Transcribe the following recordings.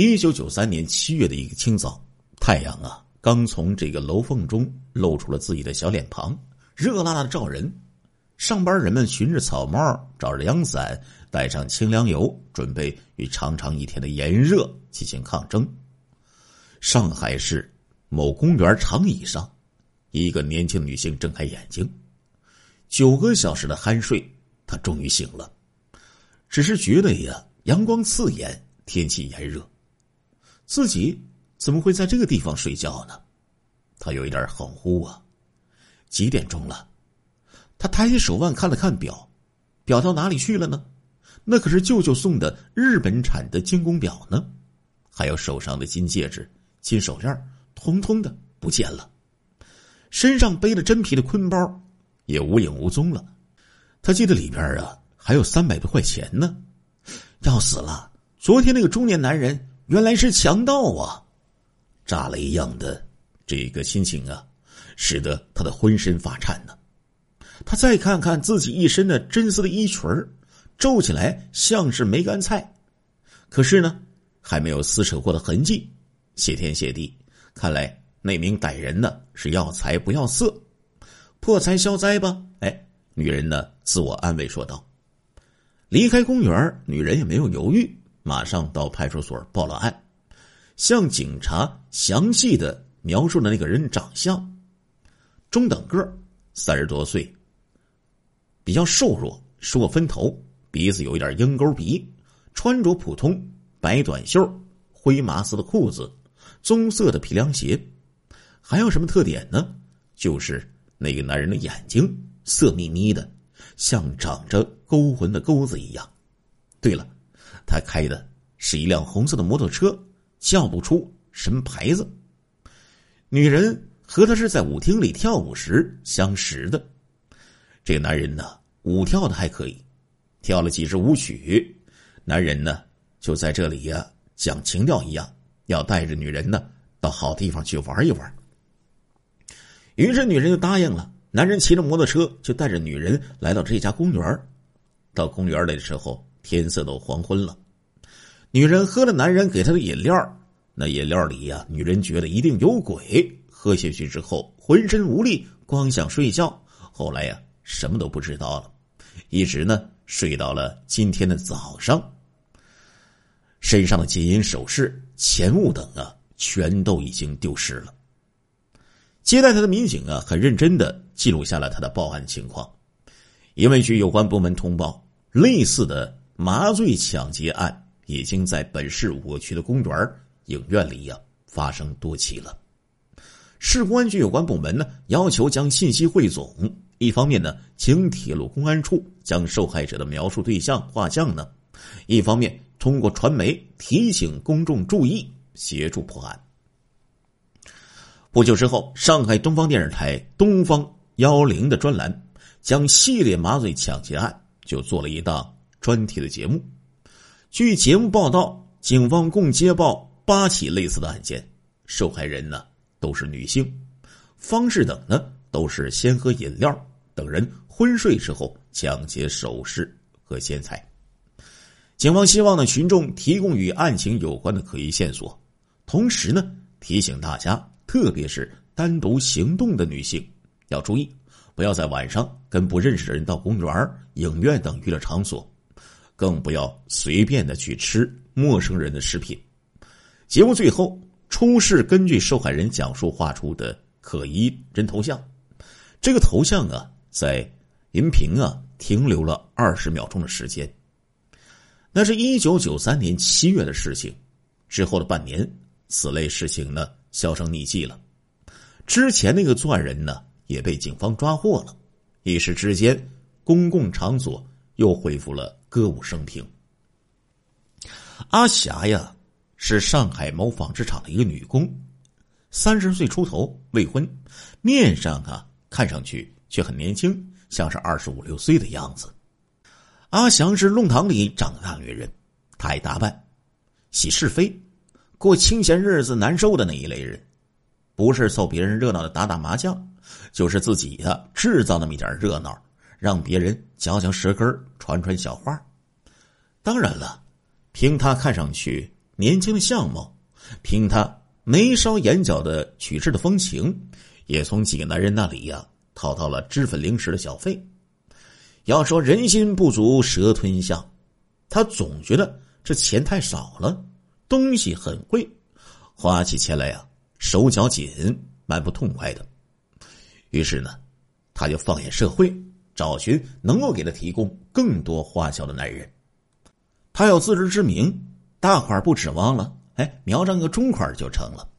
一九九三年七月的一个清早，太阳啊刚从这个楼缝中露出了自己的小脸庞，热辣辣的照人。上班人们寻着草帽，找着阳伞，带上清凉油，准备与长长一天的炎热进行抗争。上海市某公园长椅上，一个年轻女性睁开眼睛，九个小时的酣睡，她终于醒了，只是觉得呀，阳光刺眼，天气炎热。自己怎么会在这个地方睡觉呢？他有一点恍惚啊。几点钟了？他抬起手腕看了看表，表到哪里去了呢？那可是舅舅送的日本产的精工表呢，还有手上的金戒指、金手链，通通的不见了。身上背着真皮的坤包，也无影无踪了。他记得里边啊还有三百多块钱呢。要死了！昨天那个中年男人。原来是强盗啊！炸雷一样的这个心情啊，使得他的浑身发颤呢。他再看看自己一身的真丝的衣裙皱起来像是梅干菜，可是呢，还没有撕扯过的痕迹。谢天谢地，看来那名歹人呢是要财不要色，破财消灾吧？哎，女人呢自我安慰说道。离开公园，女人也没有犹豫。马上到派出所报了案，向警察详细的描述了那个人长相：中等个三十多岁，比较瘦弱，梳个分头，鼻子有一点鹰钩鼻，穿着普通白短袖、灰麻丝的裤子，棕色的皮凉鞋。还有什么特点呢？就是那个男人的眼睛色眯眯的，像长着勾魂的钩子一样。对了。他开的是一辆红色的摩托车，叫不出什么牌子。女人和他是在舞厅里跳舞时相识的。这个男人呢，舞跳的还可以，跳了几支舞曲。男人呢，就在这里呀，讲情调一样，要带着女人呢到好地方去玩一玩。于是女人就答应了。男人骑着摩托车就带着女人来到这家公园。到公园里的时候。天色都黄昏了，女人喝了男人给她的饮料，那饮料里呀，女人觉得一定有鬼。喝下去之后，浑身无力，光想睡觉。后来呀，什么都不知道了，一直呢睡到了今天的早上。身上的金银首饰、钱物等啊，全都已经丢失了。接待他的民警啊，很认真的记录下了他的报案情况，因为据有关部门通报，类似的。麻醉抢劫案已经在本市五区的公园、影院里呀发生多起了。市公安局有关部门呢要求将信息汇总，一方面呢请铁路公安处将受害者的描述对象画像呢，一方面通过传媒提醒公众注意，协助破案。不久之后，上海东方电视台《东方幺零》的专栏将系列麻醉抢劫案就做了一档。专题的节目，据节目报道，警方共接报八起类似的案件，受害人呢都是女性，方式等呢都是先喝饮料，等人昏睡之后抢劫首饰和钱财。警方希望呢群众提供与案情有关的可疑线索，同时呢提醒大家，特别是单独行动的女性要注意，不要在晚上跟不认识的人到公园、影院等娱乐场所。更不要随便的去吃陌生人的食品。节目最后，出示根据受害人讲述画出的可疑人头像。这个头像啊，在银屏啊停留了二十秒钟的时间。那是一九九三年七月的事情。之后的半年，此类事情呢销声匿迹了。之前那个作案人呢也被警方抓获了。一时之间，公共场所又恢复了。歌舞升平。阿霞呀，是上海某纺织厂的一个女工，三十岁出头，未婚，面上啊看上去却很年轻，像是二十五六岁的样子。阿祥是弄堂里长大的女人，她爱打扮，喜是非，过清闲日子难受的那一类人，不是凑别人热闹的打打麻将，就是自己呀制造那么一点热闹。让别人嚼嚼舌根传传小话。当然了，凭他看上去年轻的相貌，凭他眉梢眼角的取之的风情，也从几个男人那里呀讨到了脂粉零食的小费。要说人心不足蛇吞象，他总觉得这钱太少了，东西很贵，花起钱来呀手脚紧，蛮不痛快的。于是呢，他就放眼社会，找寻能够给他提供更多花销的男人。他有自知之明。大款不指望了，哎，瞄上个中款就成了。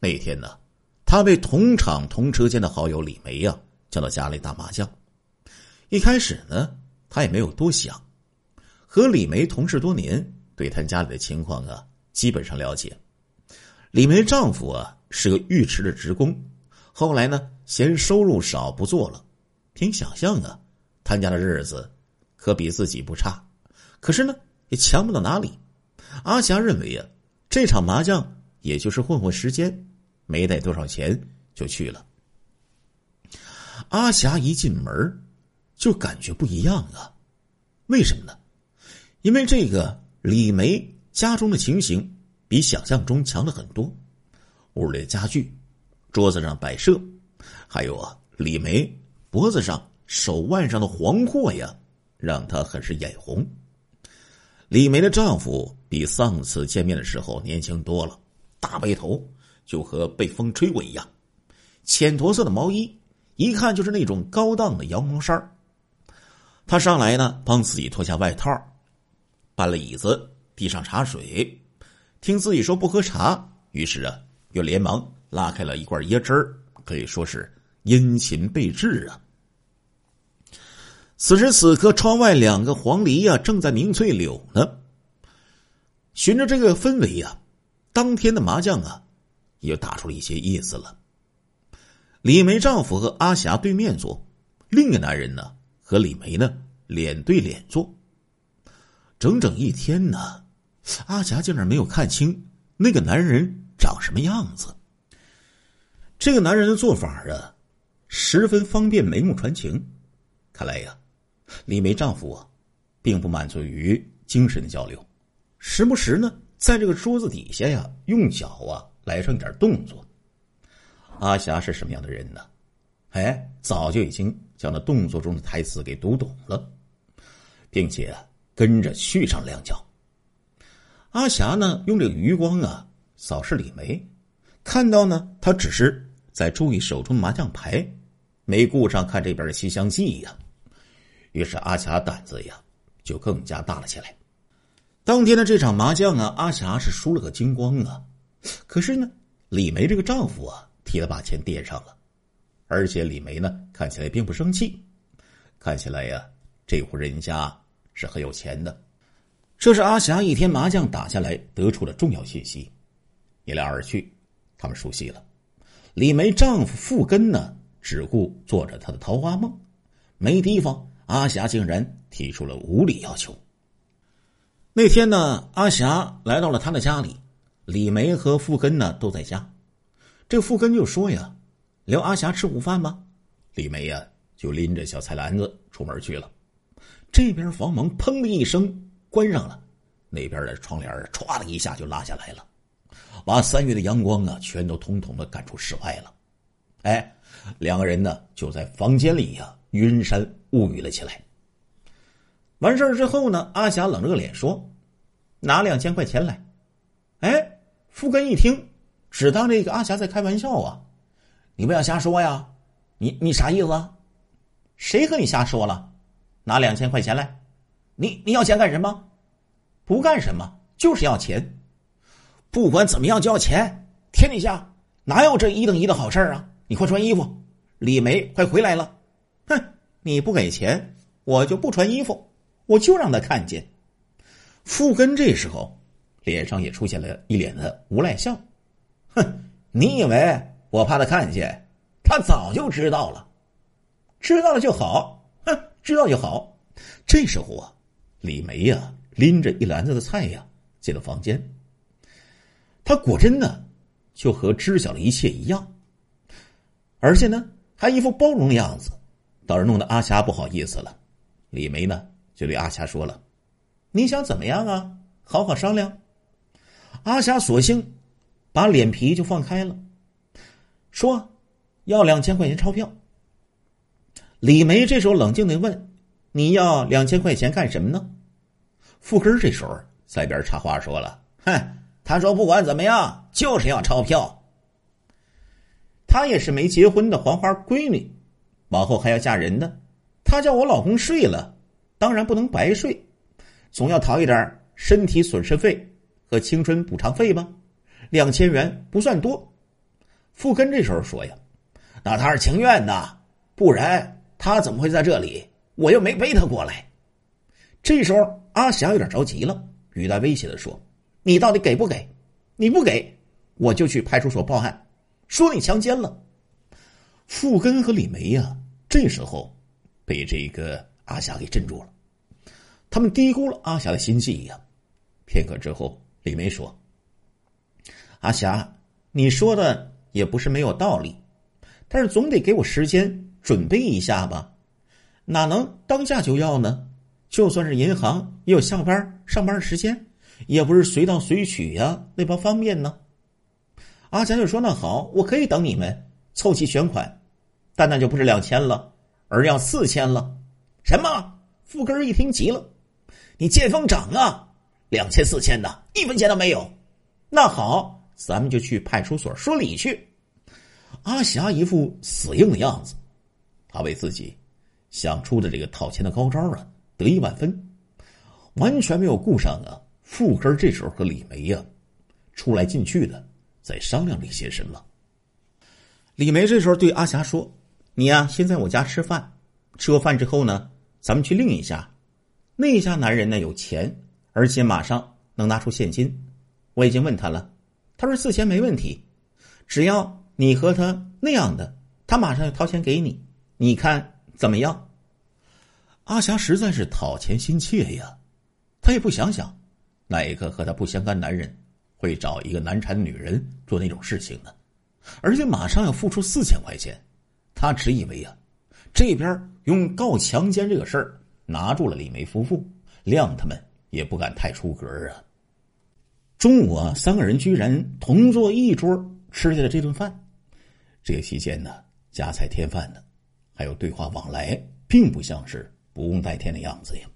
那天呢，他被同厂同车间的好友李梅呀叫到家里打麻将。一开始呢，他也没有多想，和李梅同事多年，对他家里的情况啊基本上了解。李梅丈夫啊是个浴池的职工，后来呢嫌收入少不做了。凭想象啊，他家的日子可比自己不差，可是呢也强不到哪里。阿霞认为呀，这场麻将也就是混混时间，没带多少钱就去了。阿霞一进门就感觉不一样啊，为什么呢？因为这个李梅家中的情形比想象中强了很多，屋里的家具、桌子上摆设，还有啊，李梅脖子上、手腕上的黄货呀，让她很是眼红。李梅的丈夫比上次见面的时候年轻多了，大背头就和被风吹过一样，浅驼色的毛衣一看就是那种高档的羊毛衫他上来呢，帮自己脱下外套，搬了椅子，递上茶水，听自己说不喝茶，于是啊，又连忙拉开了一罐椰汁，可以说是殷勤备至啊。此时此刻，窗外两个黄鹂呀，正在鸣翠柳呢。循着这个氛围呀，当天的麻将啊，也打出了一些意思了。李梅丈夫和阿霞对面坐，另一个男人呢和李梅呢脸对脸坐。整整一天呢，阿霞竟然没有看清那个男人长什么样子。这个男人的做法啊，十分方便眉目传情。看来呀。李梅丈夫啊，并不满足于精神的交流，时不时呢，在这个桌子底下呀，用脚啊来上点动作。阿霞是什么样的人呢？哎，早就已经将那动作中的台词给读懂了，并且跟着续上两脚。阿霞呢，用这个余光啊扫视李梅，看到呢，她只是在注意手中麻将牌，没顾上看这边的《西厢记》呀。于是阿霞胆子呀就更加大了起来。当天的这场麻将啊，阿霞是输了个精光啊。可是呢，李梅这个丈夫啊，替她把钱垫上了，而且李梅呢看起来并不生气，看起来呀，这户人家是很有钱的。这是阿霞一天麻将打下来得出的重要信息。一来二去，他们熟悉了。李梅丈夫傅根呢，只顾做着他的桃花梦，没地方。阿霞竟然提出了无理要求。那天呢，阿霞来到了他的家里，李梅和富根呢都在家。这富根就说呀：“留阿霞吃午饭吧？”李梅呀就拎着小菜篮子出门去了。这边房门砰的一声关上了，那边的窗帘唰的一下就拉下来了，把三月的阳光啊全都统统的赶出室外了。哎，两个人呢就在房间里呀。晕山物语了起来。完事儿之后呢，阿霞冷着个脸说：“拿两千块钱来。”哎，富根一听，只当这个阿霞在开玩笑啊！你不要瞎说呀！你你啥意思？啊谁和你瞎说了？拿两千块钱来！你你要钱干什么？不干什么，就是要钱。不管怎么样就要钱，天底下哪有这一等一的好事啊？你快穿衣服，李梅快回来了。你不给钱，我就不穿衣服，我就让他看见。富根这时候脸上也出现了一脸的无赖相。哼，你以为我怕他看见？他早就知道了，知道了就好。哼，知道就好。这时候啊，李梅呀拎着一篮子的菜呀进了房间。他果真呢就和知晓了一切一样，而且呢还一副包容的样子。倒是弄得阿霞不好意思了，李梅呢就对阿霞说了：“你想怎么样啊？好好商量。”阿霞索性把脸皮就放开了，说要两千块钱钞票。李梅这时候冷静的问：“你要两千块钱干什么呢？”富根这时候在边插话说了：“哼，他说不管怎么样，就是要钞票。他也是没结婚的黄花闺女，往后还要嫁人的。她叫我老公睡了，当然不能白睡，总要讨一点身体损失费和青春补偿费吧。两千元不算多。”富根这时候说：“呀，那他是情愿的，不然。”他怎么会在这里？我又没背他过来。这时候，阿霞有点着急了，语带威胁的说：“你到底给不给？你不给，我就去派出所报案，说你强奸了。”傅根和李梅呀，这时候被这个阿霞给镇住了。他们低估了阿霞的心计呀。片刻之后，李梅说：“阿霞，你说的也不是没有道理，但是总得给我时间。”准备一下吧，哪能当下就要呢？就算是银行也有下班上班时间，也不是随到随取呀，那般方便呢。阿霞就说：“那好，我可以等你们凑齐全款，但那就不是两千了，而要四千了。”什么？富根一听急了：“你见风长啊！两千四千的，一分钱都没有。那好，咱们就去派出所说理去。”阿霞一副死硬的样子。他为自己想出的这个讨钱的高招啊得意万分，完全没有顾上啊。富根这时候和李梅呀出来进去的，在商量这些什么。李梅这时候对阿霞说：“你呀，先在我家吃饭，吃过饭之后呢，咱们去另一家。那一家男人呢有钱，而且马上能拿出现金。我已经问他了，他说四千没问题，只要你和他那样的，他马上就掏钱给你。”你看怎么样？阿霞实在是讨钱心切呀，她也不想想，哪一个和她不相干男人会找一个难缠的女人做那种事情呢？而且马上要付出四千块钱，他只以为啊，这边用告强奸这个事儿拿住了李梅夫妇，谅他们也不敢太出格啊。中午啊，三个人居然同坐一桌吃下了这顿饭，这个期间呢，夹菜添饭的。还有对话往来，并不像是不共戴天的样子呀。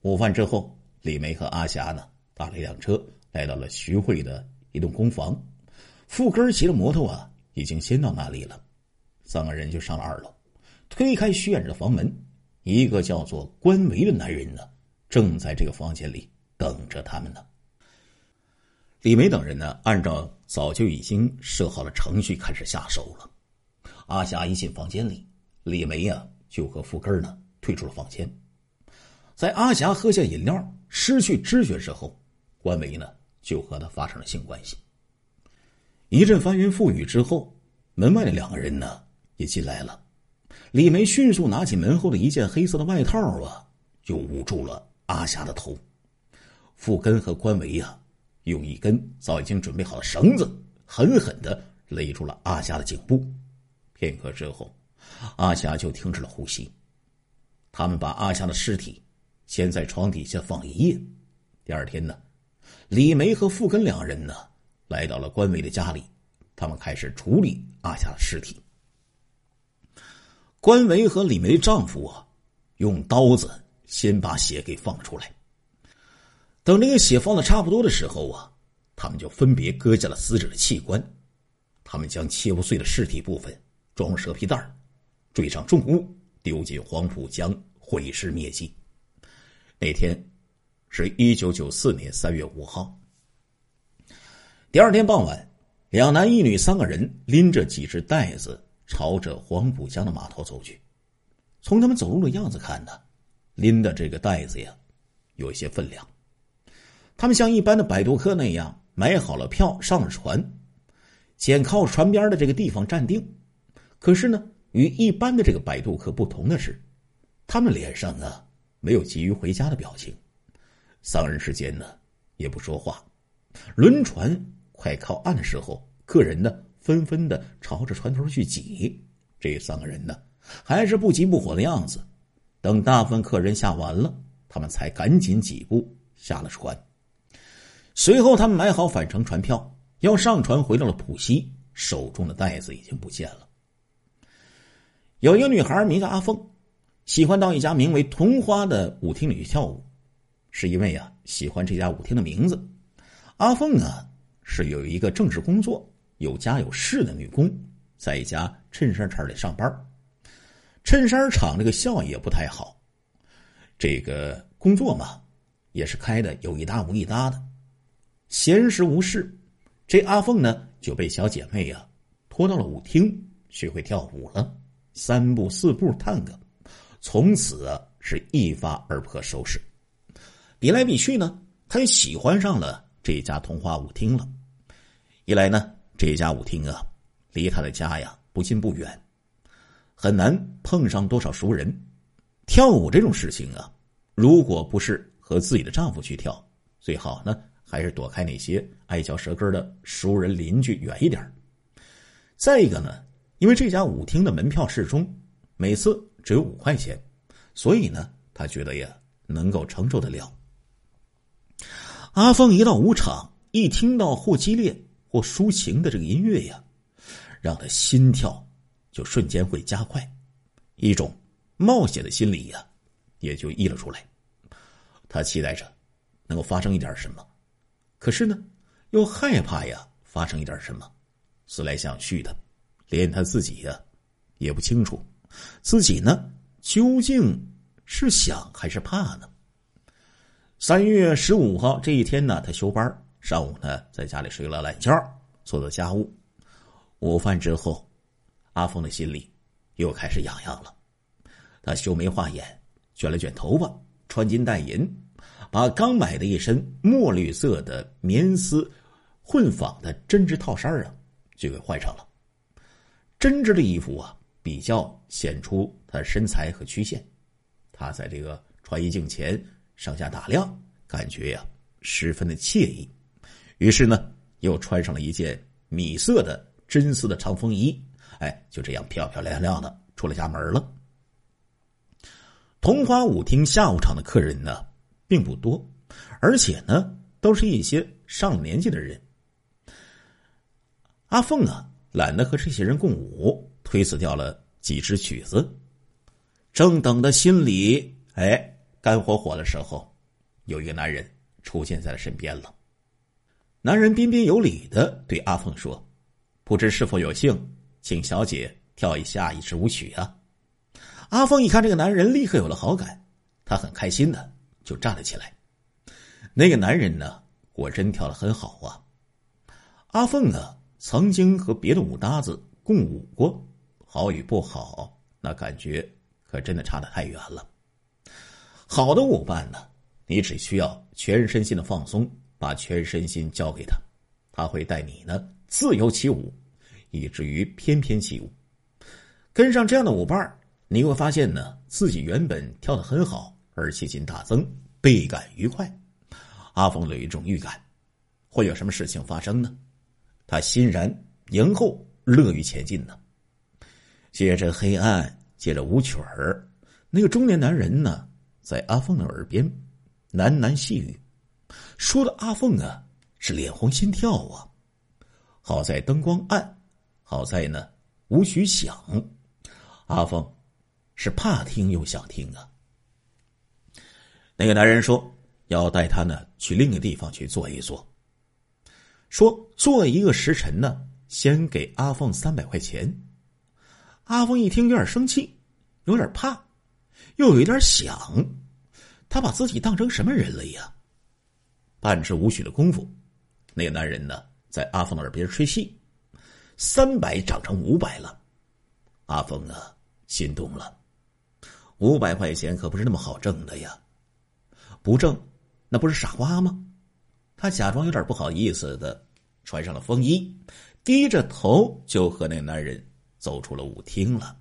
午饭之后，李梅和阿霞呢打了一辆车，来到了徐慧的一栋公房。富根骑着摩托啊，已经先到那里了。三个人就上了二楼，推开虚掩着的房门，一个叫做关维的男人呢，正在这个房间里等着他们呢。李梅等人呢，按照早就已经设好的程序开始下手了。阿霞一进房间里，李梅呀就和富根呢退出了房间。在阿霞喝下饮料、失去知觉之后，关维呢就和他发生了性关系。一阵翻云覆雨之后，门外的两个人呢也进来了。李梅迅速拿起门后的一件黑色的外套啊，就捂住了阿霞的头。富根和关维呀，用一根早已经准备好的绳子，狠狠的勒住了阿霞的颈部。片刻之后，阿霞就停止了呼吸。他们把阿霞的尸体先在床底下放一夜。第二天呢，李梅和富根两人呢来到了关维的家里，他们开始处理阿霞的尸体。关维和李梅丈夫啊，用刀子先把血给放出来。等这个血放的差不多的时候啊，他们就分别割下了死者的器官。他们将切不碎的尸体部分。装蛇皮袋坠上重物，丢进黄浦江，毁尸灭迹。那天是一九九四年三月五号。第二天傍晚，两男一女三个人拎着几只袋子，朝着黄浦江的码头走去。从他们走路的样子看呢，拎的这个袋子呀，有一些分量。他们像一般的摆渡客那样，买好了票，上了船，捡靠船边的这个地方站定。可是呢，与一般的这个摆渡客不同的是，他们脸上啊没有急于回家的表情。三人之间呢也不说话。轮船快靠岸的时候，客人呢纷纷的朝着船头去挤。这三个人呢还是不急不火的样子。等大部分客人下完了，他们才赶紧几步下了船。随后，他们买好返程船票，要上船回到了浦西，手中的袋子已经不见了。有一个女孩名叫阿凤，喜欢到一家名为“桐花”的舞厅里去跳舞，是因为啊喜欢这家舞厅的名字。阿凤啊是有一个正式工作、有家有室的女工，在一家衬衫厂里上班。衬衫厂这个效益也不太好，这个工作嘛也是开的有一搭无一搭的。闲时无事，这阿凤呢就被小姐妹呀拖到了舞厅学会跳舞了。三步四步探戈，从此是一发而不可收拾。比来比去呢，她也喜欢上了这家童话舞厅了。一来呢，这家舞厅啊，离他的家呀不近不远，很难碰上多少熟人。跳舞这种事情啊，如果不是和自己的丈夫去跳，最好呢还是躲开那些爱嚼舌根的熟人邻居远一点。再一个呢。因为这家舞厅的门票适中，每次只有五块钱，所以呢，他觉得呀能够承受得了。阿凤一到舞场，一听到霍激烈或抒情的这个音乐呀，让他心跳就瞬间会加快，一种冒险的心理呀也就溢了出来。他期待着能够发生一点什么，可是呢，又害怕呀发生一点什么，思来想去的。连他自己呀，也不清楚，自己呢究竟是想还是怕呢？三月十五号这一天呢，他休班，上午呢在家里睡了懒觉，做做家务。午饭之后，阿峰的心里又开始痒痒了。他修眉画眼，卷了卷头发，穿金戴银，把刚买的一身墨绿色的棉丝混纺的针织套衫啊，就给换上了。针织的衣服啊，比较显出他身材和曲线。他在这个穿衣镜前上下打量，感觉呀十分的惬意。于是呢，又穿上了一件米色的真丝的长风衣，哎，就这样漂漂亮亮的出了家门了。桐花舞厅下午场的客人呢，并不多，而且呢，都是一些上了年纪的人。阿凤啊。懒得和这些人共舞，推辞掉了几支曲子。正等的心里哎干火火的时候，有一个男人出现在了身边了。男人彬彬有礼的对阿凤说：“不知是否有幸，请小姐跳一下一支舞曲啊？”阿凤一看这个男人立刻有了好感，他很开心的就站了起来。那个男人呢，果真跳的很好啊。阿凤呢？曾经和别的舞搭子共舞过，好与不好，那感觉可真的差得太远了。好的舞伴呢，你只需要全身心的放松，把全身心交给他，他会带你呢自由起舞，以至于翩翩起舞。跟上这样的舞伴你会发现呢，自己原本跳得很好，而且劲大增，倍感愉快。阿峰有一种预感，会有什么事情发生呢？他欣然迎后，乐于前进呢。借着黑暗，借着舞曲儿，那个中年男人呢，在阿凤的耳边喃喃细语，说的阿凤啊是脸红心跳啊。好在灯光暗，好在呢无需响，阿凤是怕听又想听啊。那个男人说要带他呢去另一个地方去坐一坐。说坐一个时辰呢，先给阿凤三百块钱。阿凤一听有点生气，有点怕，又有一点想，他把自己当成什么人了呀？半至无许的功夫，那个男人呢，在阿峰的耳边吹气，三百涨成五百了。阿峰啊，心动了。五百块钱可不是那么好挣的呀，不挣，那不是傻瓜吗？他假装有点不好意思的，穿上了风衣，低着头就和那个男人走出了舞厅了。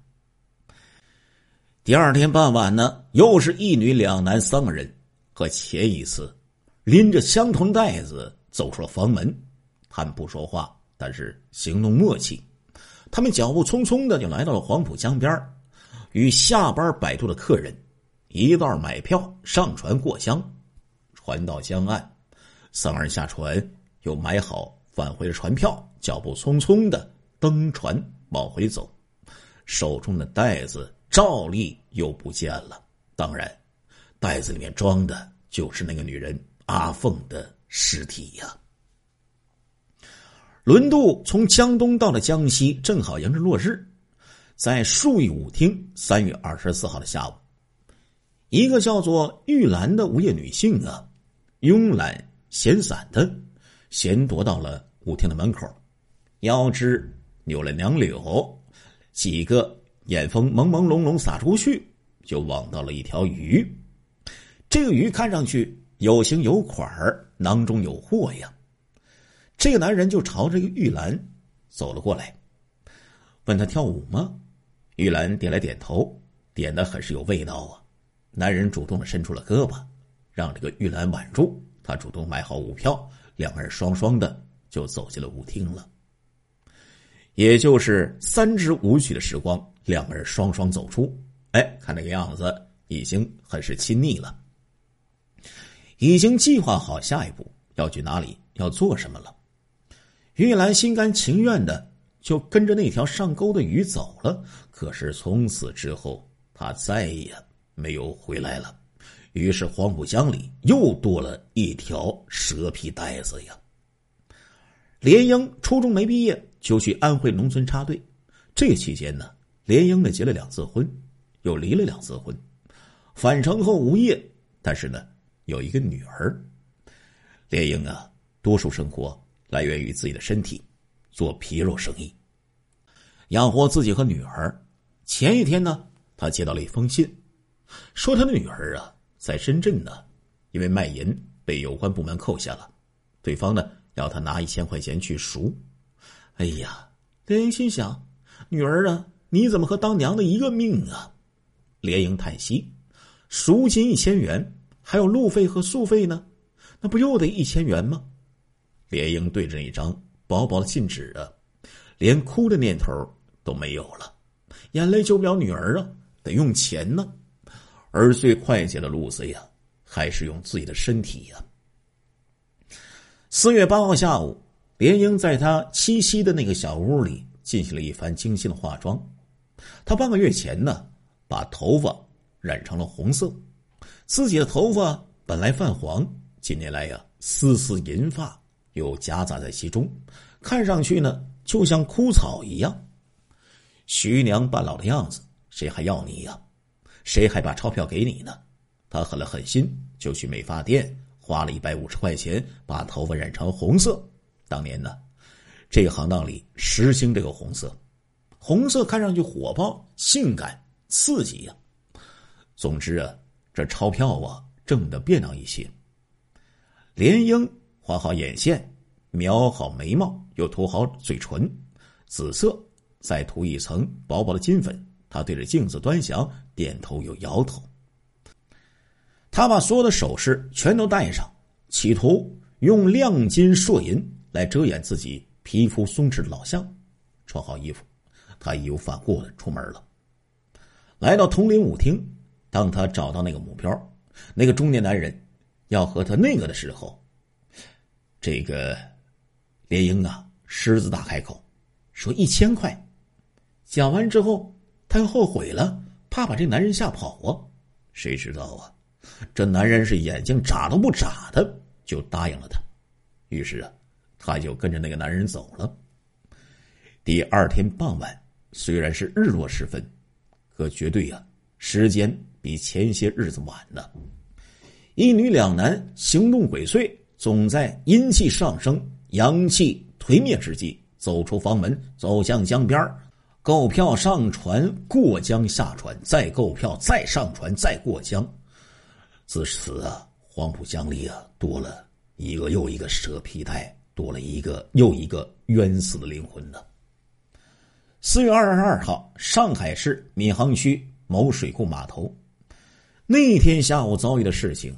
第二天傍晚呢，又是一女两男三个人，和前一次拎着相同袋子走出了房门。他们不说话，但是行动默契。他们脚步匆匆的就来到了黄浦江边，与下班摆渡的客人一道买票上船过江。船到江岸。三人下船，又买好返回的船票，脚步匆匆的登船往回走，手中的袋子照例又不见了。当然，袋子里面装的就是那个女人阿凤的尸体呀。轮渡从江东到了江西，正好迎着落日，在树义舞厅，三月二十四号的下午，一个叫做玉兰的无业女性啊，慵懒闲散的闲踱到了舞厅的门口，腰肢扭了两柳，几个眼风朦朦胧胧撒出去，就望到了一条鱼。这个鱼看上去有形有款儿，囊中有货呀。这个男人就朝这个玉兰走了过来，问他跳舞吗？玉兰点了点头，点的很是有味道啊。男人主动的伸出了胳膊，让这个玉兰挽住。他主动买好舞票，两个人双双的就走进了舞厅了。也就是三支舞曲的时光，两个人双双走出。哎，看那个样子，已经很是亲昵了，已经计划好下一步要去哪里，要做什么了。玉兰心甘情愿的就跟着那条上钩的鱼走了，可是从此之后，他再也没有回来了。于是黄浦江里又多了一条蛇皮袋子呀。连英初中没毕业就去安徽农村插队，这期间呢，连英呢结了两次婚，又离了两次婚，返程后无业，但是呢有一个女儿。连英啊，多数生活。来源于自己的身体，做皮肉生意，养活自己和女儿。前一天呢，他接到了一封信，说他的女儿啊在深圳呢，因为卖淫被有关部门扣下了，对方呢要他拿一千块钱去赎。哎呀，连英心想，女儿啊，你怎么和当娘的一个命啊？连英叹息，赎金一千元，还有路费和宿费呢，那不又得一千元吗？连英对着那张薄薄的信纸啊，连哭的念头都没有了，眼泪救不了女儿啊，得用钱呢。而最快捷的路子呀，还是用自己的身体呀。四月八号下午，连英在她栖息的那个小屋里进行了一番精心的化妆。她半个月前呢，把头发染成了红色，自己的头发本来泛黄，近年来呀，丝丝银发。又夹杂在其中，看上去呢就像枯草一样，徐娘半老的样子，谁还要你呀？谁还把钞票给你呢？他狠了狠心，就去美发店花了一百五十块钱，把头发染成红色。当年呢，这行当里实行这个红色，红色看上去火爆、性感、刺激呀。总之啊，这钞票啊挣的便当一些。连英。画好眼线，描好眉毛，又涂好嘴唇，紫色，再涂一层薄薄的金粉。他对着镜子端详，点头又摇头。他把所有的首饰全都戴上，企图用亮金烁银来遮掩自己皮肤松弛的老相。穿好衣服，他义无反顾的出门了。来到铜陵舞厅，当他找到那个目标，那个中年男人要和他那个的时候。这个连英啊，狮子大开口，说一千块。讲完之后，他又后悔了，怕把这男人吓跑啊。谁知道啊，这男人是眼睛眨都不眨的就答应了他。于是啊，他就跟着那个男人走了。第二天傍晚，虽然是日落时分，可绝对啊，时间比前些日子晚了。一女两男行动鬼祟。总在阴气上升、阳气颓灭之际，走出房门，走向江边购票上船，过江下船，再购票，再上船，再过江。自此啊，黄浦江里啊，多了一个又一个蛇皮袋，多了一个又一个冤死的灵魂呢。四月二十二号，上海市闵行区某水库码头，那天下午遭遇的事情。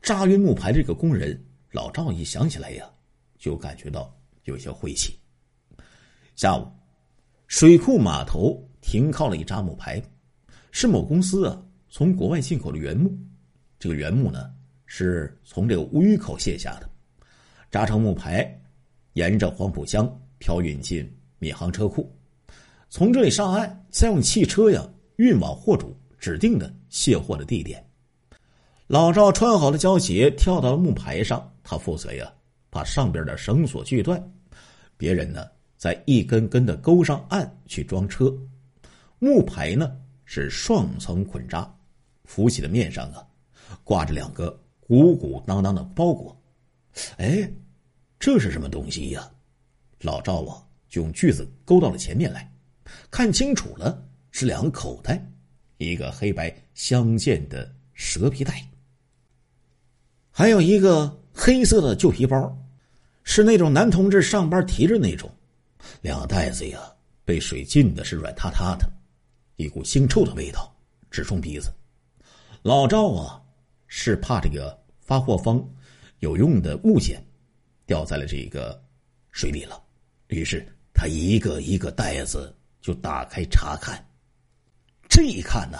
扎运木牌这个工人老赵一想起来呀，就感觉到有些晦气。下午，水库码头停靠了一扎木牌，是某公司啊从国外进口的原木。这个原木呢，是从这个乌鱼口卸下的，扎成木牌，沿着黄浦江漂运进闵行车库，从这里上岸，再用汽车呀运往货主指定的卸货的地点。老赵穿好了胶鞋，跳到了木牌上，他负责呀把上边的绳索锯断，别人呢在一根根的钩上按去装车。木牌呢是双层捆扎，浮起的面上啊挂着两个鼓鼓囊囊的包裹。哎，这是什么东西呀？老赵啊，就用锯子勾到了前面来，看清楚了，是两个口袋，一个黑白相间的蛇皮袋，还有一个黑色的旧皮包，是那种男同志上班提着那种。两袋子呀，被水浸的是软塌塌的，一股腥臭的味道直冲鼻子。老赵啊，是怕这个发货方。有用的物件掉在了这个水里了，于是他一个一个袋子就打开查看。这一看呢，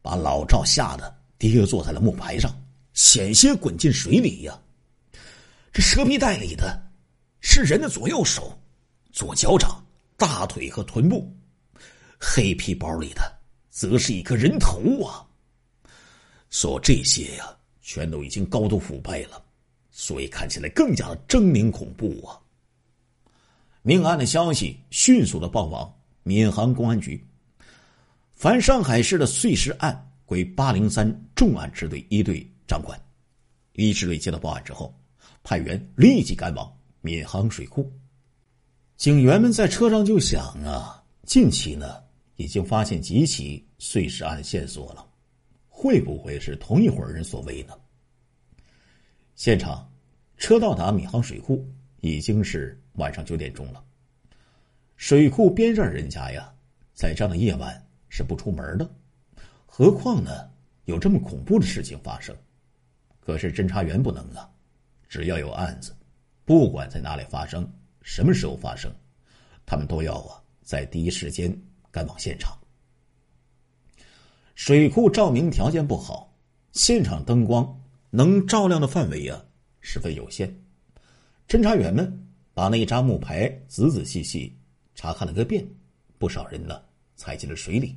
把老赵吓得跌坐在了木牌上，险些滚进水里呀。这蛇皮袋里的是人的左右手、左脚掌、大腿和臀部，黑皮包里的则是一颗人头啊。说这些呀，全都已经高度腐败了。所以看起来更加的狰狞恐怖啊！命案的消息迅速的报往闵行公安局。凡上海市的碎尸案归八零三重案支队一队掌管。一支队接到报案之后，派员立即赶往闵行水库。警员们在车上就想啊，近期呢已经发现几起碎尸案线索了，会不会是同一伙人所为呢？现场，车到达闵行水库已经是晚上九点钟了。水库边上人家呀，在这样的夜晚是不出门的，何况呢有这么恐怖的事情发生。可是侦查员不能啊，只要有案子，不管在哪里发生，什么时候发生，他们都要啊在第一时间赶往现场。水库照明条件不好，现场灯光。能照亮的范围啊，十分有限。侦查员们把那一扎木牌仔仔细细查看了个遍，不少人呢踩进了水里，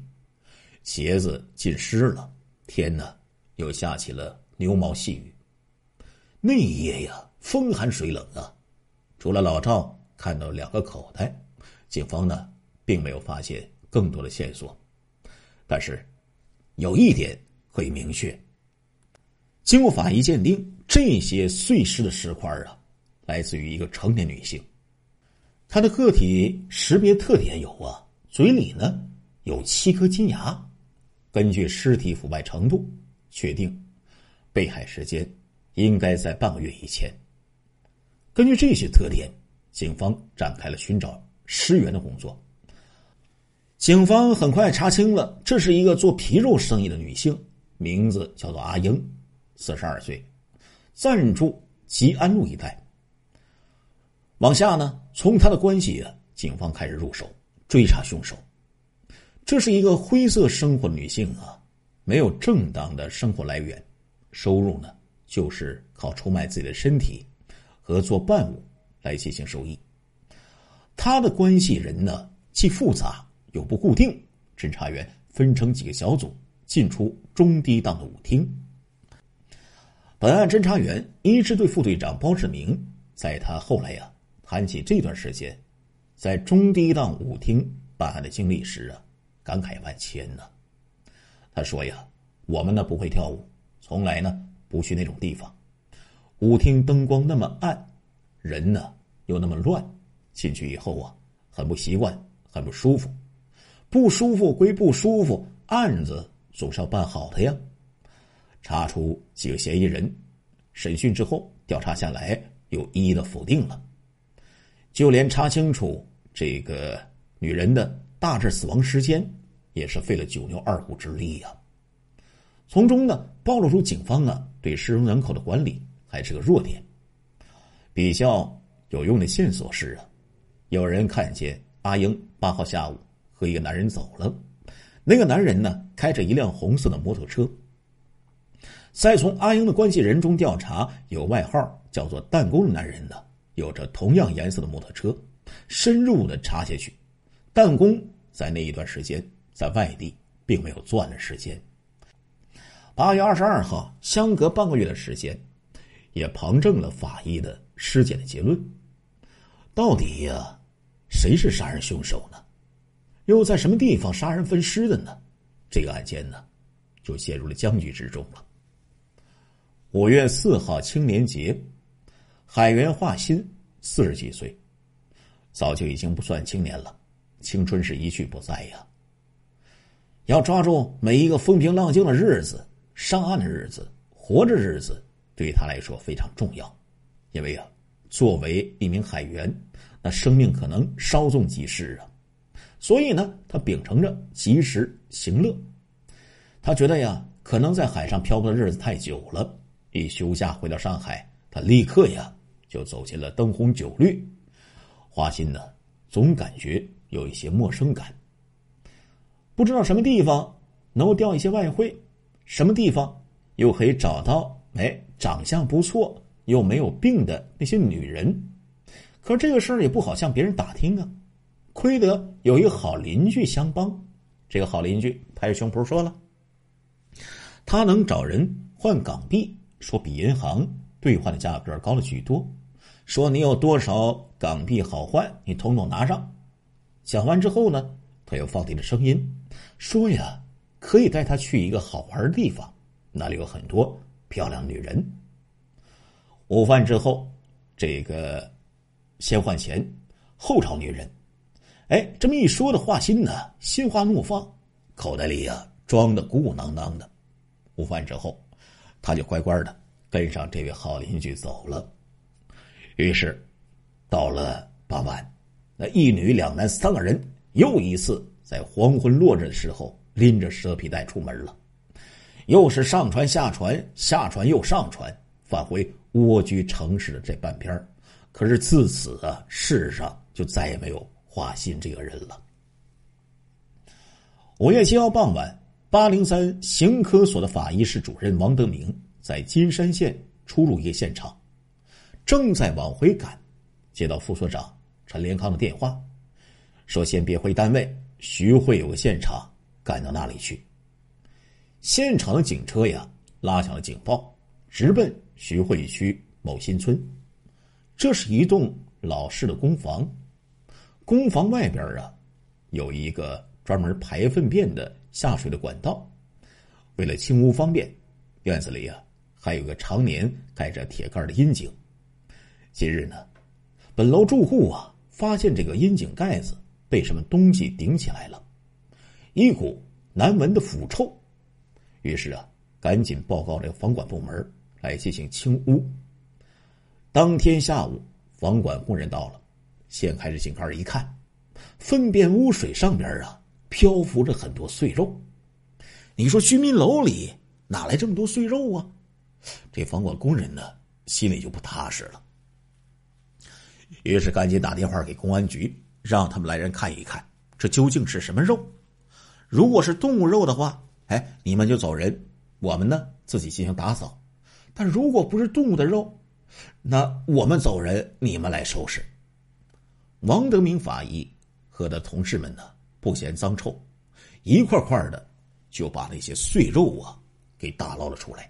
鞋子浸湿了。天呢，又下起了牛毛细雨。那一夜呀，风寒水冷啊。除了老赵看到两个口袋，警方呢并没有发现更多的线索。但是，有一点可以明确。经过法医鉴定，这些碎尸的尸块啊，来自于一个成年女性。她的个体识别特点有啊，嘴里呢有七颗金牙。根据尸体腐败程度，确定被害时间应该在半个月以前。根据这些特点，警方展开了寻找尸源的工作。警方很快查清了，这是一个做皮肉生意的女性，名字叫做阿英。四十二岁，暂住吉安路一带。往下呢，从他的关系啊，警方开始入手追查凶手。这是一个灰色生活女性啊，没有正当的生活来源，收入呢就是靠出卖自己的身体和做伴舞来进行收益。他的关系人呢，既复杂又不固定。侦查员分成几个小组进出中低档的舞厅。本案侦查员一支队副队长包志明，在他后来呀谈起这段时间在中低档舞厅办案的经历时啊，感慨万千呢。他说呀：“我们呢不会跳舞，从来呢不去那种地方。舞厅灯光那么暗，人呢又那么乱，进去以后啊很不习惯，很不舒服。不舒服归不舒服，案子总是要办好的呀。”查出几个嫌疑人，审讯之后调查下来，又一一的否定了。就连查清楚这个女人的大致死亡时间，也是费了九牛二虎之力呀。从中呢，暴露出警方啊对失踪人口的管理还是个弱点。比较有用的线索是啊，有人看见阿英八号下午和一个男人走了，那个男人呢开着一辆红色的摩托车。再从阿英的关系人中调查，有外号叫做“弹弓”的男人呢，有着同样颜色的摩托车，深入的查下去，弹弓在那一段时间在外地并没有作案的时间。八月二十二号，相隔半个月的时间，也旁证了法医的尸检的结论。到底呀，谁是杀人凶手呢？又在什么地方杀人分尸的呢？这个案件呢，就陷入了僵局之中了。五月四号青年节，海员华新四十几岁，早就已经不算青年了，青春是一去不再呀。要抓住每一个风平浪静的日子、上岸的日子、活着日子，对他来说非常重要。因为啊，作为一名海员，那生命可能稍纵即逝啊，所以呢，他秉承着及时行乐。他觉得呀，可能在海上漂泊的日子太久了。一休假回到上海，他立刻呀就走进了灯红酒绿。花心呢，总感觉有一些陌生感。不知道什么地方能够调一些外汇，什么地方又可以找到哎长相不错又没有病的那些女人。可是这个事儿也不好向别人打听啊，亏得有一个好邻居相帮。这个好邻居拍着胸脯说了，他能找人换港币。说比银行兑换的价格高了许多，说你有多少港币好换，你统统拿上。讲完之后呢，他又放低了声音，说呀，可以带他去一个好玩的地方，那里有很多漂亮女人。午饭之后，这个先换钱，后找女人。哎，这么一说的话，心呢，心花怒放，口袋里呀装的鼓鼓囊囊的。午饭之后。他就乖乖的跟上这位好邻居走了。于是，到了傍晚，那一女两男三个人又一次在黄昏落日的时候拎着蛇皮袋出门了，又是上船下船，下船又上船，返回蜗居城市的这半边可是自此啊，世上就再也没有华信这个人了。五月七号傍晚。八零三刑科所的法医室主任王德明在金山县出入一个现场，正在往回赶，接到副所长陈连康的电话，说：“先别回单位，徐汇有个现场，赶到那里去。”现场的警车呀，拉响了警报，直奔徐汇区某新村。这是一栋老式的公房，公房外边啊，有一个专门排粪便的。下水的管道，为了清污方便，院子里啊还有个常年盖着铁盖的阴井。今日呢，本楼住户啊发现这个阴井盖子被什么东西顶起来了，一股难闻的腐臭，于是啊赶紧报告这个房管部门来进行清污。当天下午，房管工人到了，掀开这井盖一看，粪便污水上边啊。漂浮着很多碎肉，你说居民楼里哪来这么多碎肉啊？这房管工人呢，心里就不踏实了。于是赶紧打电话给公安局，让他们来人看一看，这究竟是什么肉？如果是动物肉的话，哎，你们就走人，我们呢自己进行打扫；但如果不是动物的肉，那我们走人，你们来收拾。王德明法医和他同事们呢？不嫌脏臭，一块块的就把那些碎肉啊给打捞了出来。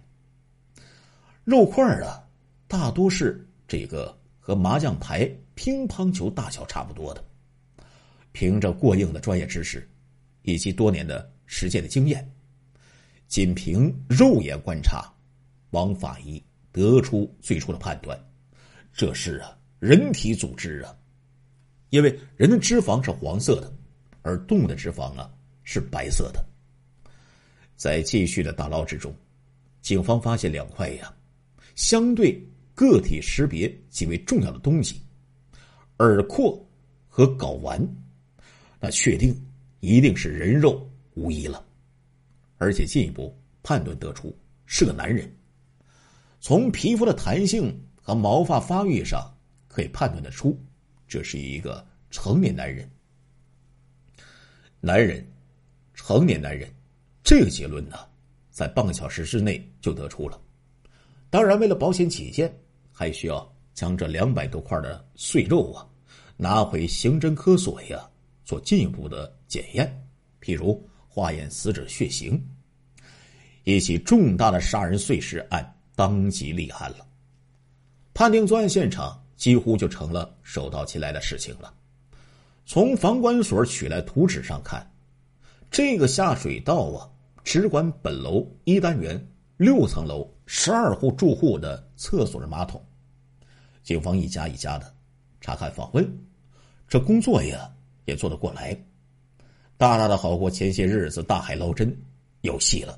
肉块啊，大多是这个和麻将牌、乒乓球大小差不多的。凭着过硬的专业知识以及多年的实践的经验，仅凭肉眼观察，王法医得出最初的判断：这是啊人体组织啊，因为人的脂肪是黄色的。而动物的脂肪啊是白色的。在继续的打捞之中，警方发现两块呀，相对个体识别极为重要的东西——耳廓和睾丸。那确定一定是人肉无疑了，而且进一步判断得出是个男人。从皮肤的弹性和毛发发育上可以判断得出，这是一个成年男人。男人，成年男人，这个结论呢，在半个小时之内就得出了。当然，为了保险起见，还需要将这两百多块的碎肉啊拿回刑侦科所呀做进一步的检验，譬如化验死者血型。一起重大的杀人碎尸案当即立案了，判定作案现场几乎就成了手到擒来的事情了。从房管所取来图纸上看，这个下水道啊，只管本楼一单元六层楼十二户住户的厕所的马桶。警方一家一家的查看访问，这工作呀也做得过来，大大的好过前些日子大海捞针，有戏了。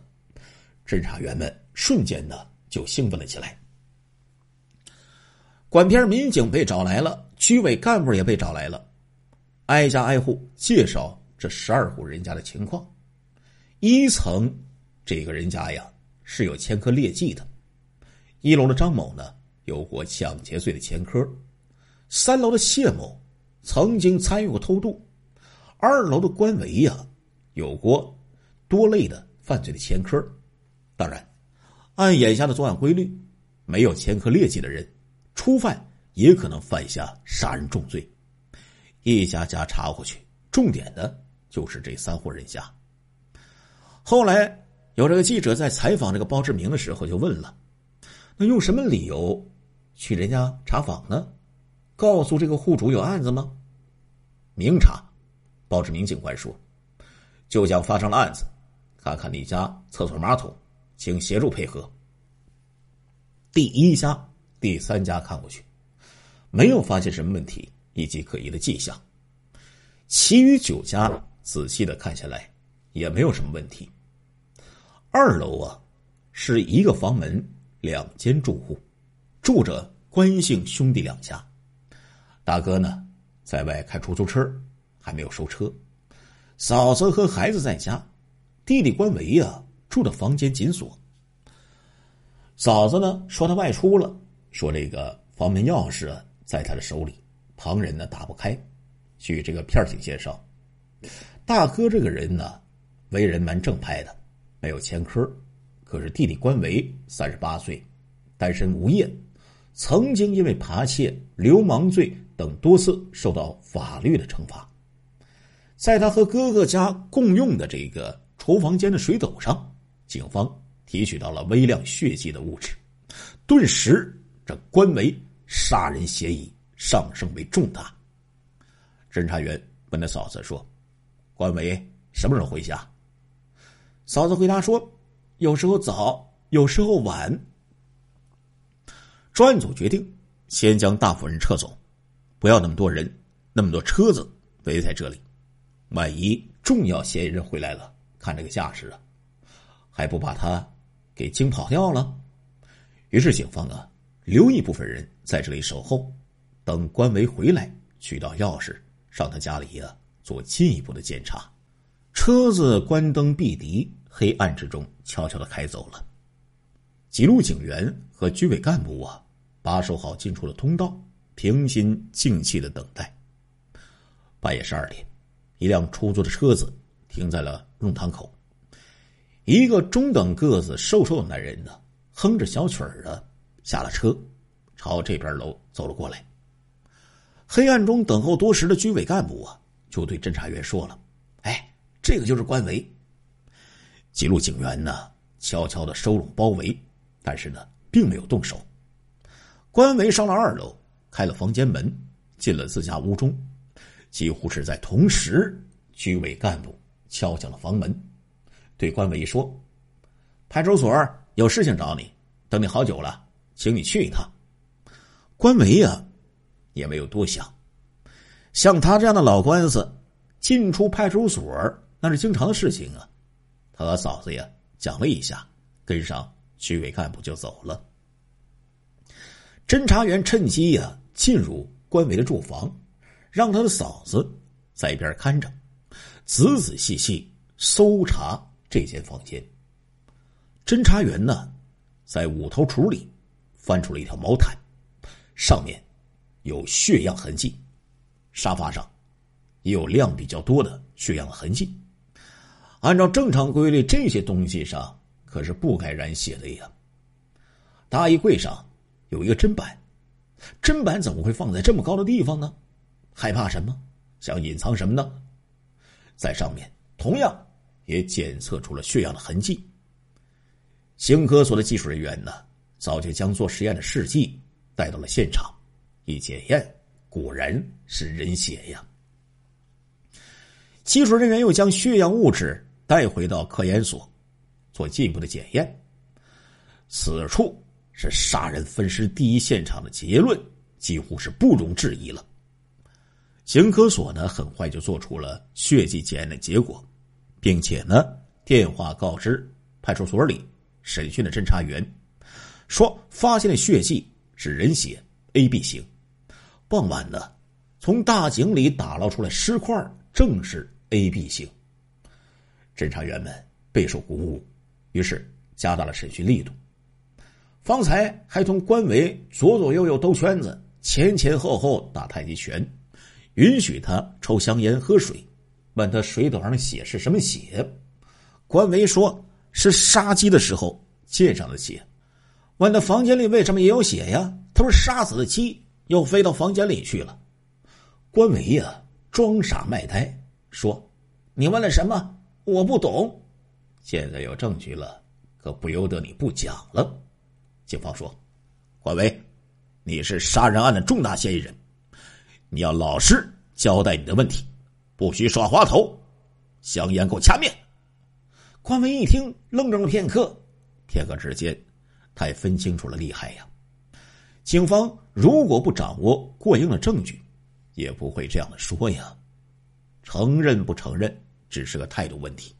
侦查员们瞬间的就兴奋了起来。管片民警被找来了，居委干部也被找来了，挨家挨户介绍这十二户人家的情况。一层这个人家呀是有前科劣迹的，一楼的张某呢有过抢劫罪的前科，三楼的谢某曾经参与过偷渡，二楼的关维呀有过多类的犯罪的前科。当然，按眼下的作案规律，没有前科劣迹的人，初犯也可能犯下杀人重罪。一家家查过去，重点的就是这三户人家。后来有这个记者在采访这个包志明的时候，就问了：“那用什么理由去人家查访呢？告诉这个户主有案子吗？”明查，包志明警官说：“就像发生了案子，看看你家厕所马桶。”请协助配合。第一家、第三家看过去，没有发现什么问题以及可疑的迹象。其余九家仔细的看下来，也没有什么问题。二楼啊，是一个房门两间住户，住着关姓兄弟两家。大哥呢，在外开出租车，还没有收车。嫂子和孩子在家，弟弟关维呀。住的房间紧锁。嫂子呢说他外出了，说这个房门钥匙在他的手里，旁人呢打不开。据这个片警介绍，大哥这个人呢，为人蛮正派的，没有前科。可是弟弟关维三十八岁，单身无业，曾经因为扒窃、流氓罪等多次受到法律的惩罚。在他和哥哥家共用的这个厨房间的水斗上。警方提取到了微量血迹的物质，顿时这关维杀人嫌疑上升为重大。侦查员问他嫂子说：“关维什么时候回家？”嫂子回答说：“有时候早，有时候晚。”专案组决定先将大夫人撤走，不要那么多人、那么多车子围在这里，万一重要嫌疑人回来了，看这个架势啊！还不把他给惊跑掉了？于是警方啊，留一部分人在这里守候，等关维回来取到钥匙，上他家里呀做进一步的检查。车子关灯闭敌，黑暗之中悄悄的开走了。几路警员和居委干部啊，把守好进出的通道，平心静气的等待。半夜十二点，一辆出租的车子停在了弄堂口。一个中等个子、瘦瘦的男人呢，哼着小曲儿的下了车，朝这边楼走了过来。黑暗中等候多时的军委干部啊，就对侦查员说了：“哎，这个就是关维。”几路警员呢，悄悄的收拢包围，但是呢，并没有动手。关维上了二楼，开了房间门，进了自家屋中，几乎是在同时，居委干部敲响了房门。对关伟说：“派出所有事情找你，等你好久了，请你去一趟。”关伟呀，也没有多想，像他这样的老官司，进出派出所那是经常的事情啊。他和嫂子呀讲了一下，跟上区委干部就走了。侦查员趁机呀进入关伟的住房，让他的嫂子在一边看着，仔仔细细搜查。这间房间，侦查员呢，在五头橱里翻出了一条毛毯，上面有血样痕迹，沙发上也有量比较多的血样痕迹。按照正常规律，这些东西上可是不该染血的呀。大衣柜上有一个砧板，砧板怎么会放在这么高的地方呢？害怕什么？想隐藏什么呢？在上面同样也检测出了血样的痕迹。刑科所的技术人员呢，早就将做实验的试剂带到了现场，一检验，果然是人血呀。技术人员又将血样物质带回到科研所，做进一步的检验。此处是杀人分尸第一现场的结论，几乎是不容置疑了。刑科所呢，很快就做出了血迹检验的结果，并且呢，电话告知派出所里审讯的侦查员，说发现的血迹是人血 AB 型。傍晚呢，从大井里打捞出来尸块，正是 AB 型。侦查员们备受鼓舞，于是加大了审讯力度。方才还同官委左左右右兜圈子，前前后后打太极拳。允许他抽香烟、喝水，问他水斗上血是什么血？官维说是杀鸡的时候溅上的血。问他房间里为什么也有血呀？他说杀死的鸡又飞到房间里去了。官维呀，装傻卖呆，说：“你问了什么？我不懂。现在有证据了，可不由得你不讲了。”警方说：“官维，你是杀人案的重大嫌疑人。”你要老实交代你的问题，不许耍滑头。香烟给我掐灭。关文一听，愣怔了片刻，片刻之间，他也分清楚了厉害呀。警方如果不掌握过硬的证据，也不会这样的说呀。承认不承认，只是个态度问题。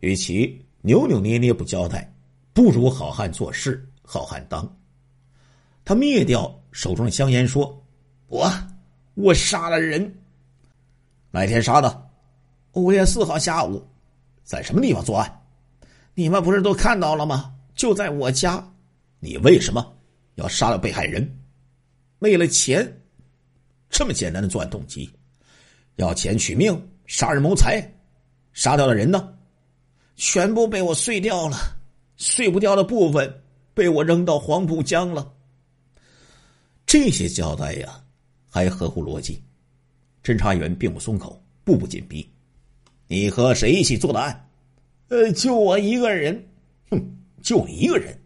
与其扭扭捏捏不交代，不如好汉做事好汉当。他灭掉手中的香烟，说：“我。”我杀了人，哪天杀的？五月四号下午，在什么地方作案？你们不是都看到了吗？就在我家。你为什么要杀了被害人？为了钱。这么简单的作案动机，要钱取命，杀人谋财。杀掉的人呢？全部被我碎掉了，碎不掉的部分被我扔到黄浦江了。这些交代呀。还合乎逻辑，侦查员并不松口，步步紧逼。你和谁一起做的案？呃，就我一个人。哼，就你一个人。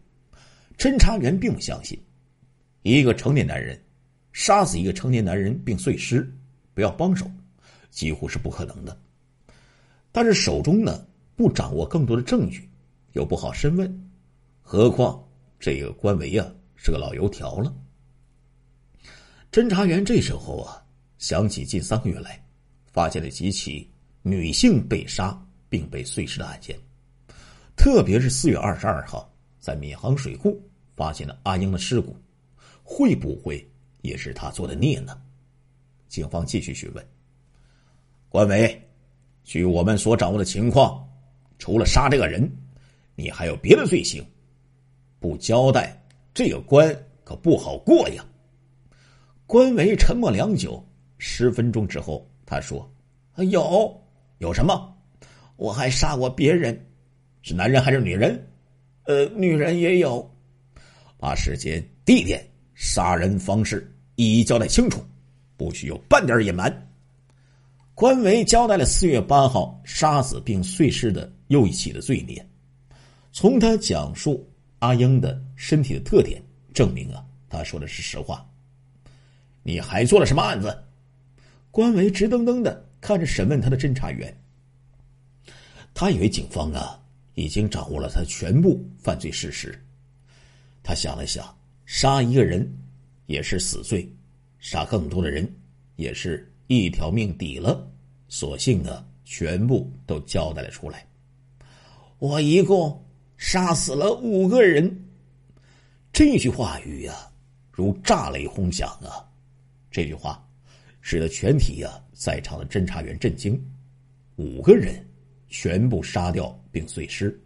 侦查员并不相信，一个成年男人杀死一个成年男人并碎尸，不要帮手，几乎是不可能的。但是手中呢，不掌握更多的证据，又不好深问，何况这个官维啊是个老油条了。侦查员这时候啊，想起近三个月来发现了几起女性被杀并被碎尸的案件，特别是四月二十二号在闵行水库发现的阿英的尸骨，会不会也是他做的孽呢？警方继续询问。关伟，据我们所掌握的情况，除了杀这个人，你还有别的罪行，不交代，这个关可不好过呀。关维沉默良久，十分钟之后，他说：“有有什么？我还杀过别人，是男人还是女人？呃，女人也有。把时间、地点、杀人方式一一交代清楚，不许有半点隐瞒。”关维交代了四月八号杀死并碎尸的又一起的罪孽。从他讲述阿英的身体的特点，证明啊，他说的是实话。你还做了什么案子？关伟直瞪瞪的看着审问他的侦查员。他以为警方啊已经掌握了他全部犯罪事实。他想了想，杀一个人也是死罪，杀更多的人也是一条命抵了，索性呢全部都交代了出来。我一共杀死了五个人。这句话语呀，如炸雷轰响啊！这句话，使得全体呀在场的侦查员震惊。五个人全部杀掉并碎尸，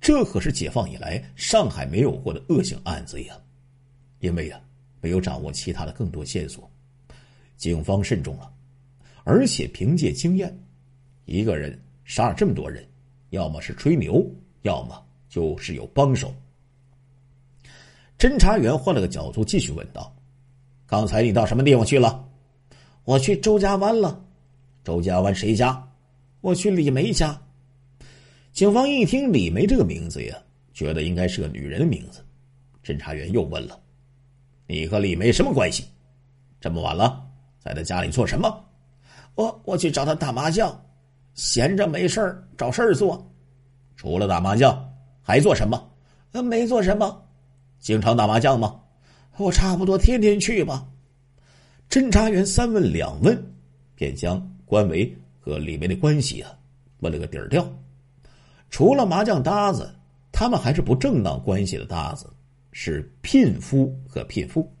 这可是解放以来上海没有过的恶性案子呀！因为呀，没有掌握其他的更多线索，警方慎重了。而且凭借经验，一个人杀了这么多人，要么是吹牛，要么就是有帮手。侦查员换了个角度继续问道：“刚才你到什么地方去了？”“我去周家湾了。”“周家湾谁家？”“我去李梅家。”警方一听李梅这个名字呀，觉得应该是个女人的名字。侦查员又问了：“你和李梅什么关系？这么晚了，在她家里做什么？”“我我去找她打麻将，闲着没事找事儿做。”“除了打麻将，还做什么？”“，没做什么。”经常打麻将吗？我差不多天天去吧。侦查员三问两问，便将关维和李梅的关系啊问了个底儿掉。除了麻将搭子，他们还是不正当关系的搭子，是聘夫和聘妇。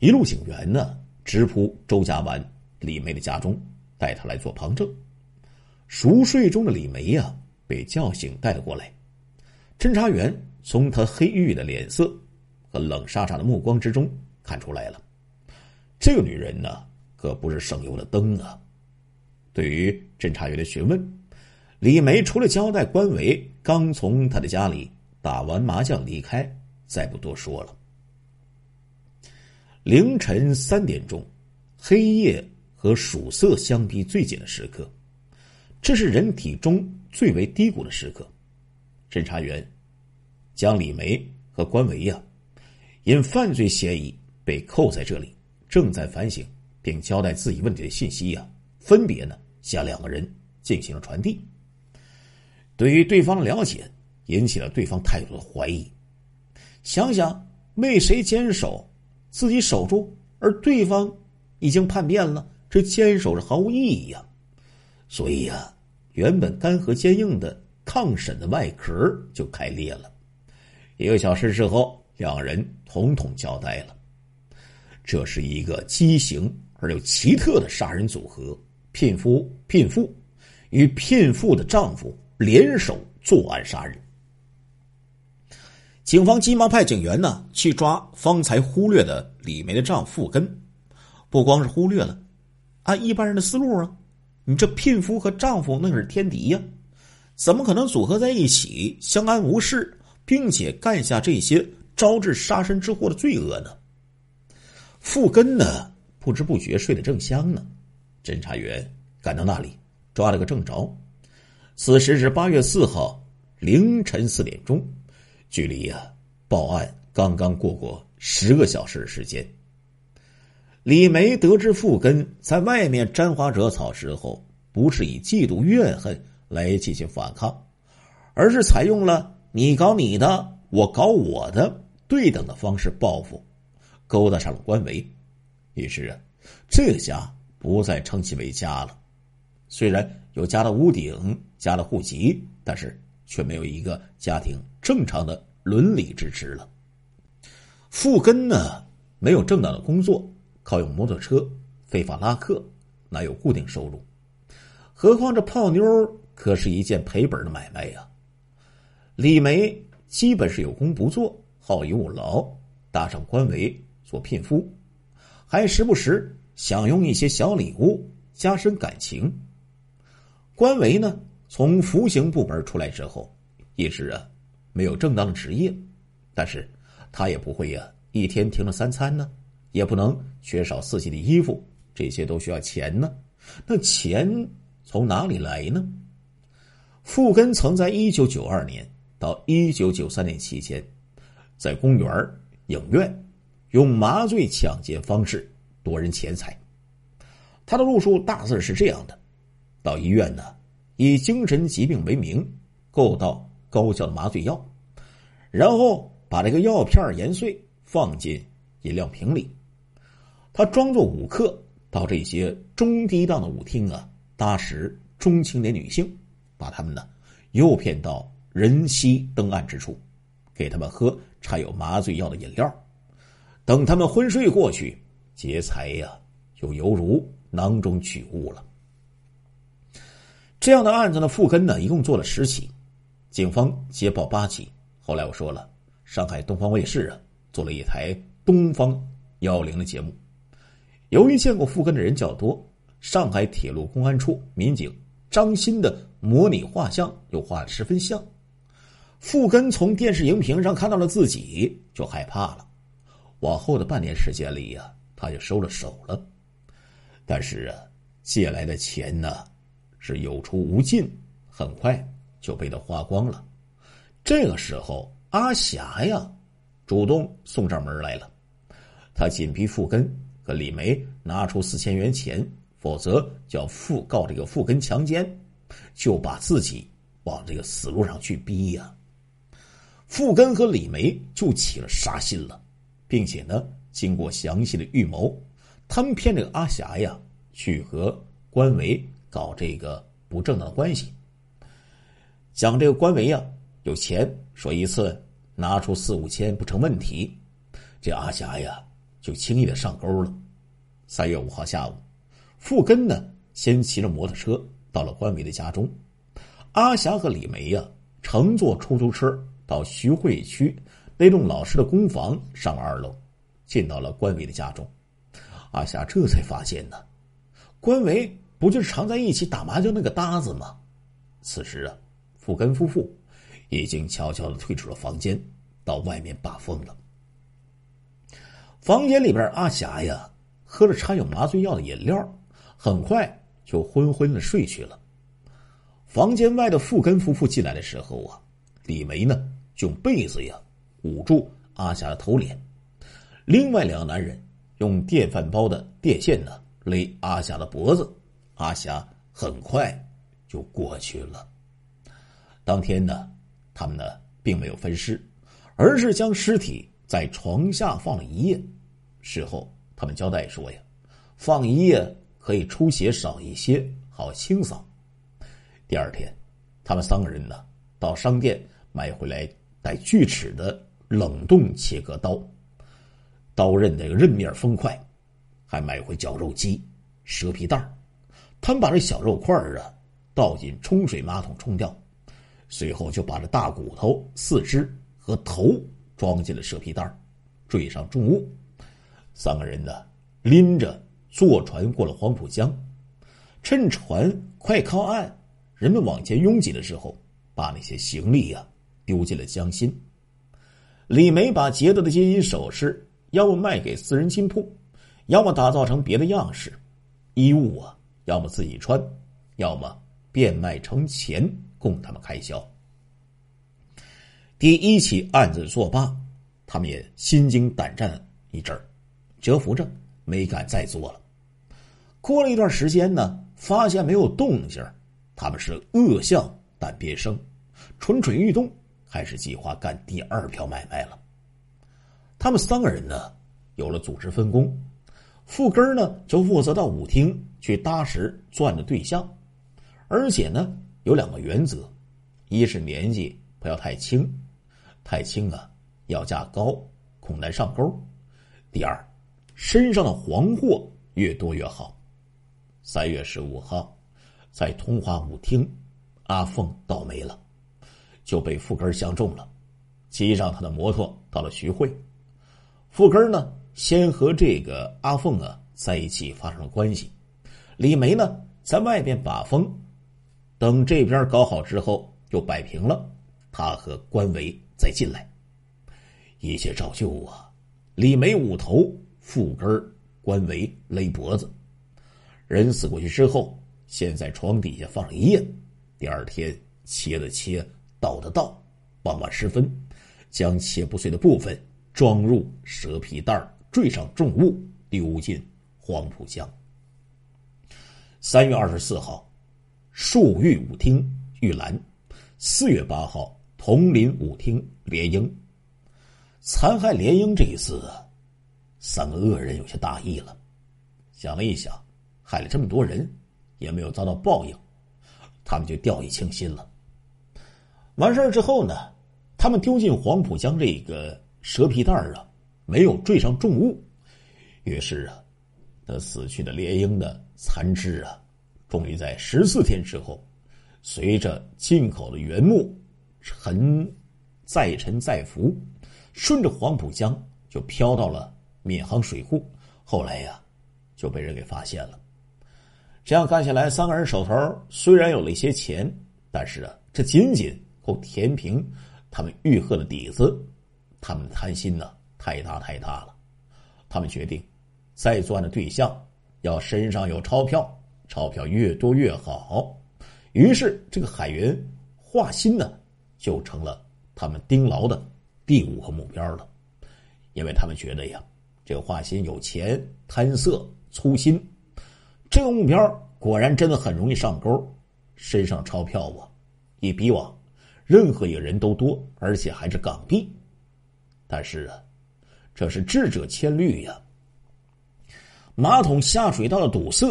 一路警员呢直扑周家湾李梅的家中，带她来做旁证。熟睡中的李梅呀被叫醒，带了过来。侦查员。从他黑郁的脸色和冷沙沙的目光之中看出来了，这个女人呢可不是省油的灯啊。对于侦查员的询问，李梅除了交代关伟刚从他的家里打完麻将离开，再不多说了。凌晨三点钟，黑夜和曙色相逼最紧的时刻，这是人体中最为低谷的时刻。侦查员。将李梅和关维呀，因犯罪嫌疑被扣在这里，正在反省并交代自己问题的信息呀，分别呢向两个人进行了传递。对于对方的了解，引起了对方态度的怀疑。想想为谁坚守，自己守住，而对方已经叛变了，这坚守是毫无意义呀。所以呀，原本干涸坚硬的抗审的外壳就开裂了。一个小时之后，两人统统交代了。这是一个畸形而又奇特的杀人组合：聘夫、聘妇与聘妇的丈夫联手作案杀人。警方急忙派警员呢去抓方才忽略的李梅的丈夫根。不光是忽略了，按一般人的思路啊，你这聘夫和丈夫那可是天敌呀，怎么可能组合在一起相安无事？并且干下这些招致杀身之祸的罪恶呢？傅根呢？不知不觉睡得正香呢。侦查员赶到那里，抓了个正着。此时是八月四号凌晨四点钟，距离呀报案刚刚过过十个小时的时间。李梅得知傅根在外面沾花惹草之后，不是以嫉妒怨恨来进行反抗，而是采用了。你搞你的，我搞我的，对等的方式报复，勾搭上了官媒，于是啊，这个家不再称其为家了。虽然有家的屋顶、家的户籍，但是却没有一个家庭正常的伦理支持了。富根呢，没有正当的工作，靠用摩托车非法拉客，哪有固定收入？何况这泡妞可是一件赔本的买卖呀。李梅基本是有功不做，好逸恶劳，搭上官维做聘夫，还时不时享用一些小礼物，加深感情。官维呢，从服刑部门出来之后，一直啊没有正当的职业，但是他也不会呀一天停了三餐呢，也不能缺少四季的衣服，这些都需要钱呢。那钱从哪里来呢？傅根曾在一九九二年。到一九九三年期间，在公园、影院用麻醉抢劫方式夺人钱财。他的路数大致是这样的：到医院呢，以精神疾病为名购到高效的麻醉药，然后把这个药片研碎，放进饮料瓶里。他装作舞客到这些中低档的舞厅啊，搭识中青年女性，把他们呢诱骗到。人稀灯暗之处，给他们喝掺有麻醉药的饮料，等他们昏睡过去，劫财呀，就犹如囊中取物了。这样的案子呢，复根呢，一共做了十起，警方接报八起。后来我说了，上海东方卫视啊，做了一台《东方幺零》的节目。由于见过复根的人较多，上海铁路公安处民警张鑫的模拟画像又画的十分像。傅根从电视荧屏上看到了自己，就害怕了。往后的半年时间里呀，他就收了手了。但是啊，借来的钱呢，是有出无进，很快就被他花光了。这个时候，阿霞呀，主动送上门来了。他紧逼傅根和李梅拿出四千元钱，否则叫傅告这个傅根强奸，就把自己往这个死路上去逼呀。傅根和李梅就起了杀心了，并且呢，经过详细的预谋。他们骗这个阿霞呀，去和官维搞这个不正当的关系。讲这个官维呀有钱，说一次拿出四五千不成问题。这阿霞呀就轻易的上钩了。三月五号下午，傅根呢先骑着摩托车到了关维的家中，阿霞和李梅呀乘坐出租车到徐汇区那栋老式的公房上二楼，进到了关维的家中。阿霞这才发现呢，关维不就是常在一起打麻将那个搭子吗？此时啊，傅根夫妇已经悄悄的退出了房间，到外面把风了。房间里边，阿霞呀喝了掺有麻醉药的饮料，很快就昏昏的睡去了。房间外的富根夫妇进来的时候啊，李梅呢用被子呀捂住阿霞的头脸，另外两个男人。用电饭煲的电线呢勒阿霞的脖子，阿霞很快就过去了。当天呢，他们呢并没有分尸，而是将尸体在床下放了一夜。事后他们交代说呀，放一夜可以出血少一些，好清扫。第二天，他们三个人呢到商店买回来带锯齿的冷冻切割刀。刀刃的刃面锋快，还买回绞肉机、蛇皮袋他们把这小肉块啊倒进冲水马桶冲掉，随后就把这大骨头、四肢和头装进了蛇皮袋坠上重物。三个人呢拎着坐船过了黄浦江，趁船快靠岸，人们往前拥挤的时候，把那些行李呀丢进了江心。李梅把劫得的金银首饰。要么卖给私人金铺，要么打造成别的样式，衣物啊，要么自己穿，要么变卖成钱供他们开销。第一起案子作罢，他们也心惊胆战一阵儿，蛰伏着没敢再做了。过了一段时间呢，发现没有动静，他们是恶向胆边生，蠢蠢欲动，开始计划干第二票买卖了。他们三个人呢，有了组织分工，富根呢就负责到舞厅去搭石钻的对象，而且呢有两个原则：一是年纪不要太轻，太轻啊要价高，恐难上钩；第二，身上的黄货越多越好。三月十五号，在通化舞厅，阿凤倒霉了，就被富根相中了，骑上他的摩托到了徐汇。富根呢，先和这个阿凤啊在一起发生了关系。李梅呢，在外边把风，等这边搞好之后又摆平了，他和关维再进来，一切照旧啊。李梅捂头，富根关维勒脖子，人死过去之后，先在床底下放一夜，第二天切的切，倒的倒，傍晚时分，将切不碎的部分。装入蛇皮袋儿坠上重物，丢进黄浦江。三月二十四号，树玉舞厅玉兰；四月八号，铜陵舞厅联英。残害联英这一次，三个恶人有些大意了。想了一想，害了这么多人，也没有遭到报应，他们就掉以轻心了。完事儿之后呢，他们丢进黄浦江这个。蛇皮袋儿啊，没有坠上重物，于是啊，那死去的猎鹰的残肢啊，终于在十四天之后，随着进口的原木沉再沉再浮，顺着黄浦江就飘到了闵行水库。后来呀，就被人给发现了。这样看下来，三个人手头虽然有了一些钱，但是啊，这仅仅够填平他们欲壑的底子，他们的贪心呢太大太大了。他们决定，再作案的对象要身上有钞票，钞票越多越好。于是，这个海员华歆呢，就成了他们盯牢的第五个目标了。因为他们觉得呀，这个华歆有钱、贪色、粗心，这个目标果然真的很容易上钩。身上钞票啊，比比往任何一个人都多，而且还是港币。但是啊。这是智者千虑呀！马桶下水道的堵塞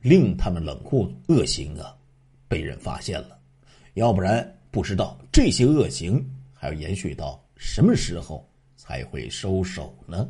令他们冷酷恶行啊被人发现了，要不然不知道这些恶行还要延续到什么时候才会收手呢？